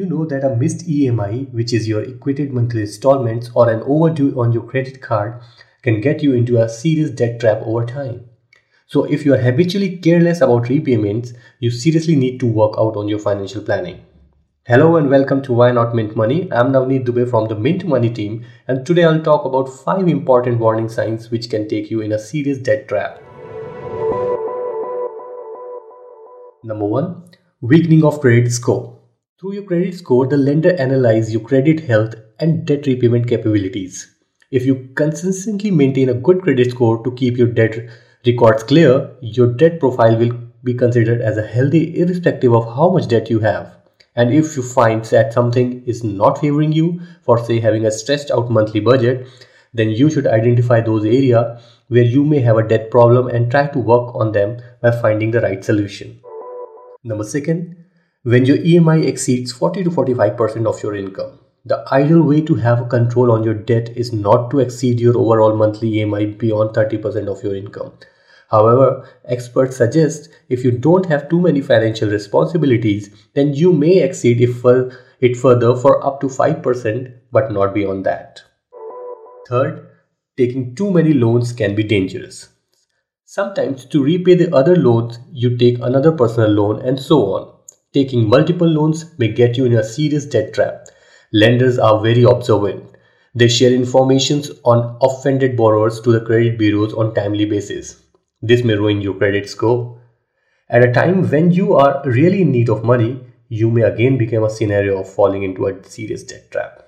You know that a missed EMI, which is your equated monthly installments or an overdue on your credit card, can get you into a serious debt trap over time? So, if you are habitually careless about repayments, you seriously need to work out on your financial planning. Hello and welcome to Why Not Mint Money. I'm Navneet Dubey from the Mint Money team, and today I'll talk about 5 important warning signs which can take you in a serious debt trap. Number 1 Weakening of credit score. Through your credit score, the lender analyzes your credit health and debt repayment capabilities. If you consistently maintain a good credit score to keep your debt records clear, your debt profile will be considered as a healthy irrespective of how much debt you have. And if you find that something is not favoring you for say having a stressed out monthly budget, then you should identify those areas where you may have a debt problem and try to work on them by finding the right solution. Number 2 when your EMI exceeds 40 to 45% of your income. The ideal way to have control on your debt is not to exceed your overall monthly EMI beyond 30% of your income. However, experts suggest if you don't have too many financial responsibilities, then you may exceed it further for up to 5%, but not beyond that. Third, taking too many loans can be dangerous. Sometimes, to repay the other loans, you take another personal loan and so on. Taking multiple loans may get you in a serious debt trap. Lenders are very observant. They share information on offended borrowers to the credit bureaus on timely basis. This may ruin your credit score. At a time when you are really in need of money, you may again become a scenario of falling into a serious debt trap.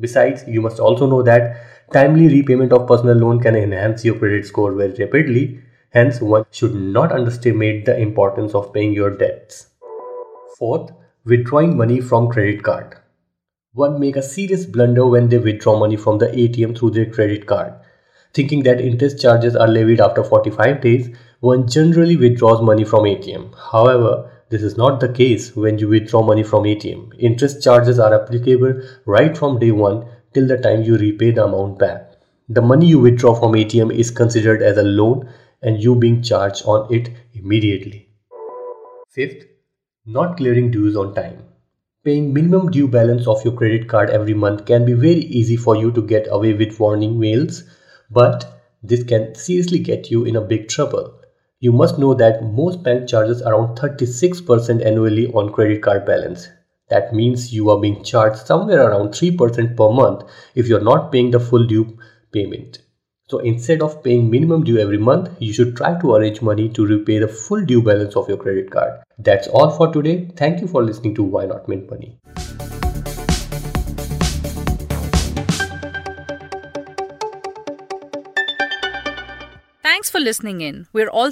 Besides, you must also know that timely repayment of personal loan can enhance your credit score very rapidly. Hence, one should not underestimate the importance of paying your debts. Fourth, withdrawing money from credit card. One make a serious blunder when they withdraw money from the ATM through their credit card. Thinking that interest charges are levied after 45 days, one generally withdraws money from ATM. However, this is not the case when you withdraw money from ATM. Interest charges are applicable right from day 1 till the time you repay the amount back. The money you withdraw from ATM is considered as a loan and you being charged on it immediately. Fifth, not clearing dues on time. Paying minimum due balance of your credit card every month can be very easy for you to get away with warning mails, but this can seriously get you in a big trouble. You must know that most bank charges around 36% annually on credit card balance. That means you are being charged somewhere around 3% per month if you're not paying the full due payment. So instead of paying minimum due every month, you should try to arrange money to repay the full due balance of your credit card. That's all for today. Thank you for listening to Why Not Mint Money. Thanks for listening in. We're also